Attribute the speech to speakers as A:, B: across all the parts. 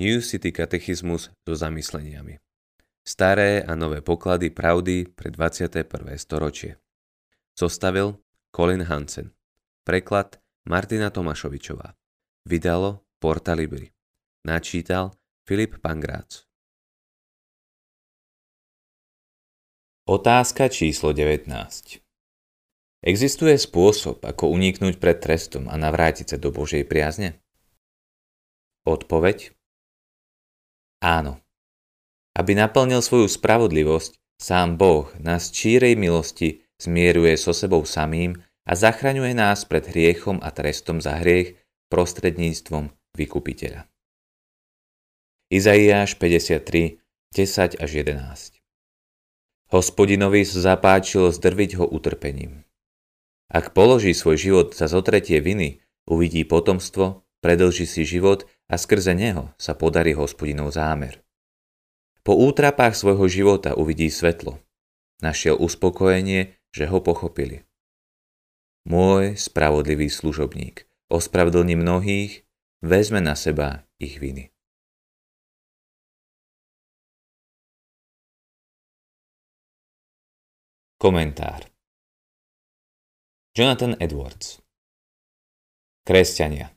A: New City katechizmus so zamysleniami. Staré a nové poklady pravdy pre 21. storočie. Zostavil Colin Hansen. Preklad Martina Tomašovičová. Vydalo Porta Libri. Načítal Filip Pangrác.
B: Otázka číslo 19. Existuje spôsob, ako uniknúť pred trestom a navrátiť sa do Božej priazne? Odpoveď Áno. Aby naplnil svoju spravodlivosť, sám Boh nás čírej milosti zmieruje so sebou samým a zachraňuje nás pred hriechom a trestom za hriech prostredníctvom vykupiteľa. Izaiáš 53, 10 až 11 Hospodinovi sa zapáčilo zdrviť ho utrpením. Ak položí svoj život za zotretie viny, uvidí potomstvo, predlží si život a skrze neho sa podarí hospodinov zámer. Po útrapách svojho života uvidí svetlo. Našiel uspokojenie, že ho pochopili. Môj spravodlivý služobník ospravedlní mnohých, vezme na seba ich viny. Komentár Jonathan Edwards Kresťania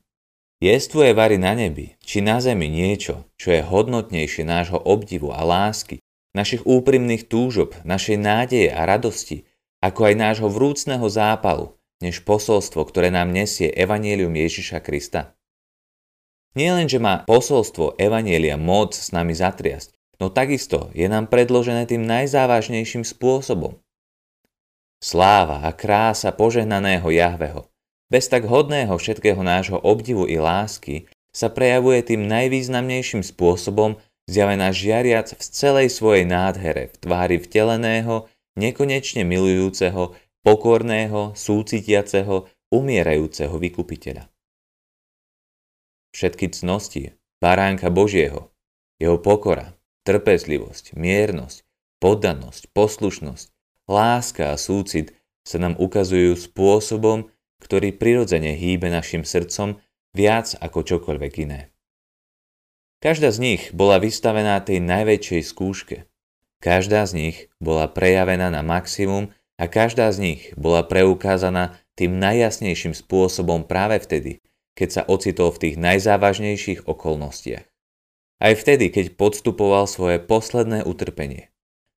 B: Jestvuje vary na nebi, či na zemi niečo, čo je hodnotnejšie nášho obdivu a lásky, našich úprimných túžob, našej nádeje a radosti, ako aj nášho vrúcného zápalu, než posolstvo, ktoré nám nesie Evangelium Ježiša Krista? Nie len, že má posolstvo Evanielia moc s nami zatriasť, no takisto je nám predložené tým najzávažnejším spôsobom. Sláva a krása požehnaného Jahveho – bez tak hodného všetkého nášho obdivu i lásky sa prejavuje tým najvýznamnejším spôsobom zjavená žiariac v celej svojej nádhere v tvári vteleného, nekonečne milujúceho, pokorného, súcitiaceho, umierajúceho vykupiteľa. Všetky cnosti, baránka Božieho, jeho pokora, trpezlivosť, miernosť, poddanosť, poslušnosť, láska a súcit sa nám ukazujú spôsobom, ktorý prirodzene hýbe našim srdcom viac ako čokoľvek iné. Každá z nich bola vystavená tej najväčšej skúške. Každá z nich bola prejavená na maximum a každá z nich bola preukázaná tým najjasnejším spôsobom práve vtedy, keď sa ocitol v tých najzávažnejších okolnostiach. Aj vtedy, keď podstupoval svoje posledné utrpenie.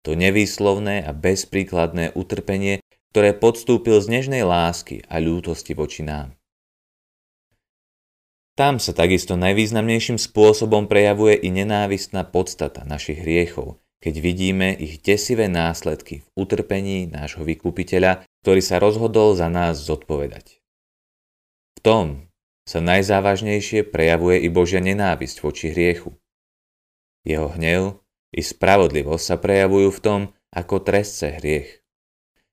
B: To nevýslovné a bezpríkladné utrpenie, ktoré podstúpil z nežnej lásky a ľútosti voči nám. Tam sa takisto najvýznamnejším spôsobom prejavuje i nenávistná podstata našich hriechov, keď vidíme ich desivé následky v utrpení nášho vykúpiteľa, ktorý sa rozhodol za nás zodpovedať. V tom sa najzávažnejšie prejavuje i Božia nenávisť voči hriechu. Jeho hnev i spravodlivosť sa prejavujú v tom, ako trestce hriech.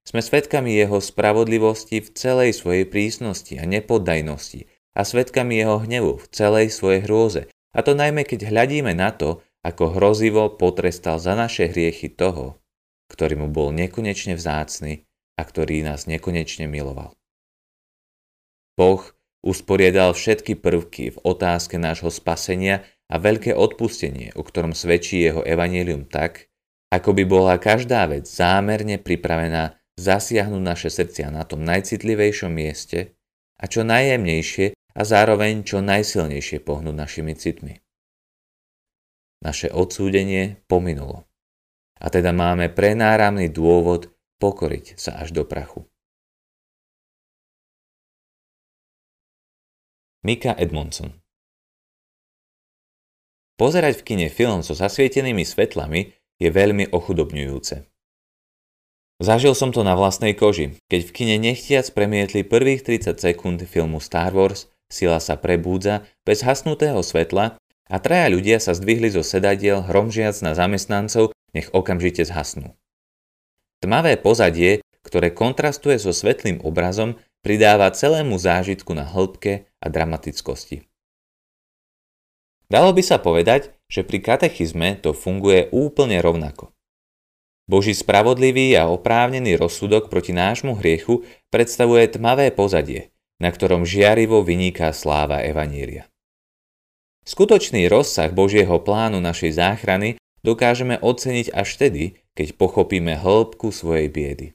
B: Sme svedkami jeho spravodlivosti v celej svojej prísnosti a nepoddajnosti a svedkami jeho hnevu v celej svojej hrôze. A to najmä keď hľadíme na to, ako hrozivo potrestal za naše hriechy toho, ktorý mu bol nekonečne vzácny a ktorý nás nekonečne miloval. Boh usporiadal všetky prvky v otázke nášho spasenia a veľké odpustenie, o ktorom svedčí jeho evanelium tak, ako by bola každá vec zámerne pripravená zasiahnuť naše srdcia na tom najcitlivejšom mieste a čo najjemnejšie a zároveň čo najsilnejšie pohnúť našimi citmi. Naše odsúdenie pominulo. A teda máme prenáramný dôvod pokoriť sa až do prachu. Mika Edmondson Pozerať v kine film so zasvietenými svetlami je veľmi ochudobňujúce. Zažil som to na vlastnej koži, keď v kine nechtiac premietli prvých 30 sekúnd filmu Star Wars, sila sa prebúdza bez hasnutého svetla a traja ľudia sa zdvihli zo sedadiel hromžiac na zamestnancov, nech okamžite zhasnú. Tmavé pozadie, ktoré kontrastuje so svetlým obrazom, pridáva celému zážitku na hĺbke a dramatickosti. Dalo by sa povedať, že pri katechizme to funguje úplne rovnako. Boží spravodlivý a oprávnený rozsudok proti nášmu hriechu predstavuje tmavé pozadie, na ktorom žiarivo vyniká sláva Evanília. Skutočný rozsah Božieho plánu našej záchrany dokážeme oceniť až vtedy, keď pochopíme hĺbku svojej biedy.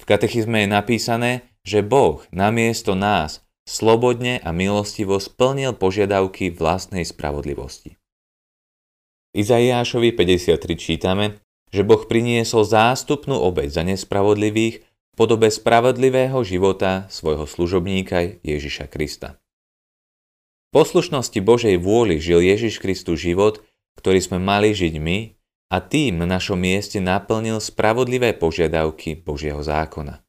B: V katechizme je napísané, že Boh namiesto nás slobodne a milostivo splnil požiadavky vlastnej spravodlivosti. Izaiášovi 53 čítame, že Boh priniesol zástupnú obeď za nespravodlivých v podobe spravodlivého života svojho služobníka Ježiša Krista. V poslušnosti Božej vôli žil Ježiš Kristus život, ktorý sme mali žiť my a tým na našom mieste naplnil spravodlivé požiadavky Božieho zákona.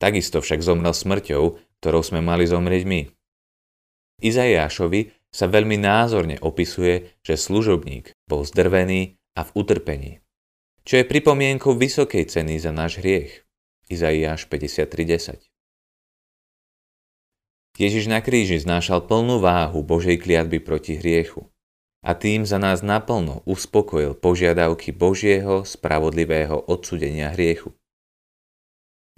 B: Takisto však zomrel smrťou, ktorou sme mali zomrieť my. Izajášovi sa veľmi názorne opisuje, že služobník bol zdrvený a v utrpení, čo je pripomienkou vysokej ceny za náš hriech. Izaiáš 53.10 Ježiš na kríži znášal plnú váhu Božej kliatby proti hriechu a tým za nás naplno uspokojil požiadavky Božieho spravodlivého odsudenia hriechu.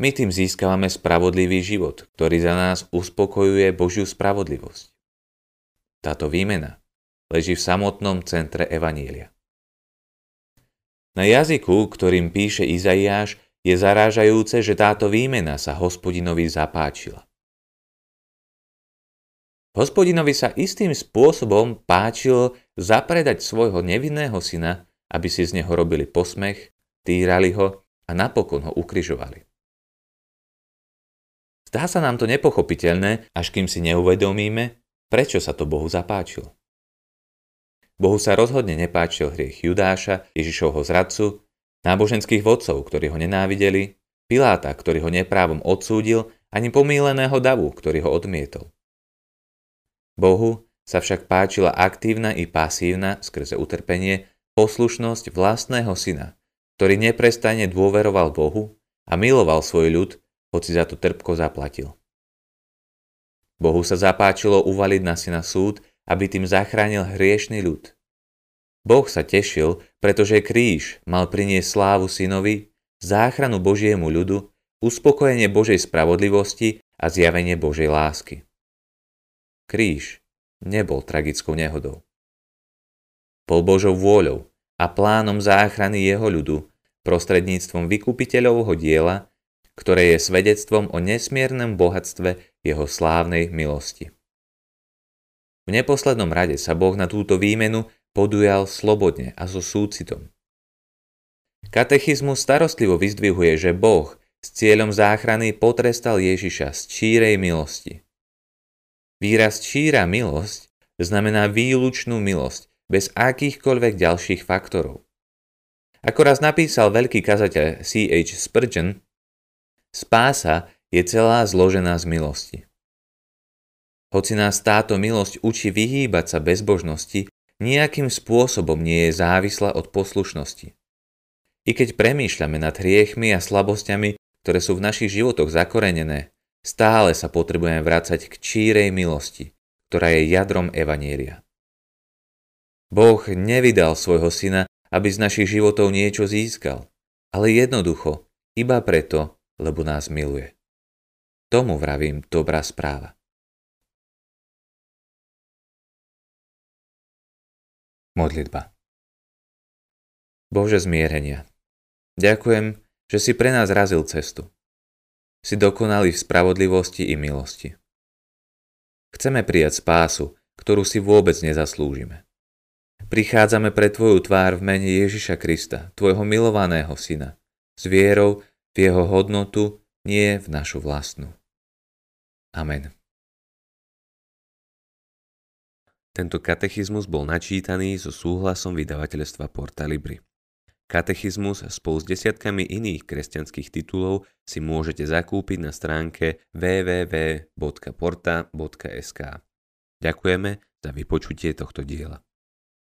B: My tým získavame spravodlivý život, ktorý za nás uspokojuje Božiu spravodlivosť. Táto výmena leží v samotnom centre Evanília. Na jazyku, ktorým píše Izaiáš, je zarážajúce, že táto výmena sa hospodinovi zapáčila. Hospodinovi sa istým spôsobom páčilo zapredať svojho nevinného syna, aby si z neho robili posmech, týrali ho a napokon ho ukryžovali. Zdá sa nám to nepochopiteľné, až kým si neuvedomíme, prečo sa to Bohu zapáčilo. Bohu sa rozhodne nepáčil hriech Judáša, Ježišovho zradcu, náboženských vodcov, ktorí ho nenávideli, Piláta, ktorý ho neprávom odsúdil, ani pomíleného davu, ktorý ho odmietol. Bohu sa však páčila aktívna i pasívna, skrze utrpenie, poslušnosť vlastného syna, ktorý neprestane dôveroval Bohu a miloval svoj ľud, hoci za to trpko zaplatil. Bohu sa zapáčilo uvaliť na syna súd aby tým zachránil hriešný ľud. Boh sa tešil, pretože kríž mal priniesť slávu synovi, záchranu Božiemu ľudu, uspokojenie Božej spravodlivosti a zjavenie Božej lásky. Kríž nebol tragickou nehodou. Bol Božou vôľou a plánom záchrany jeho ľudu prostredníctvom vykupiteľovho diela, ktoré je svedectvom o nesmiernom bohatstve jeho slávnej milosti. V neposlednom rade sa Boh na túto výmenu podujal slobodne a so súcitom. Katechizmus starostlivo vyzdvihuje, že Boh s cieľom záchrany potrestal Ježiša z čírej milosti. Výraz číra milosť znamená výlučnú milosť bez akýchkoľvek ďalších faktorov. Ako raz napísal veľký kazateľ C.H. Spurgeon, spása je celá zložená z milosti. Hoci nás táto milosť učí vyhýbať sa bezbožnosti, nejakým spôsobom nie je závislá od poslušnosti. I keď premýšľame nad hriechmi a slabosťami, ktoré sú v našich životoch zakorenené, stále sa potrebujeme vrácať k čírej milosti, ktorá je jadrom Evanielia. Boh nevydal svojho syna, aby z našich životov niečo získal, ale jednoducho, iba preto, lebo nás miluje. Tomu vravím dobrá správa. Modlitba Bože zmierenia, ďakujem, že si pre nás razil cestu. Si dokonalý v spravodlivosti i milosti. Chceme prijať spásu, ktorú si vôbec nezaslúžime. Prichádzame pre Tvoju tvár v mene Ježiša Krista, Tvojho milovaného Syna, s vierou v Jeho hodnotu, nie v našu vlastnú. Amen.
A: Tento katechizmus bol načítaný so súhlasom vydavateľstva Porta Libri. Katechizmus spolu s desiatkami iných kresťanských titulov si môžete zakúpiť na stránke www.porta.sk. Ďakujeme za vypočutie tohto diela.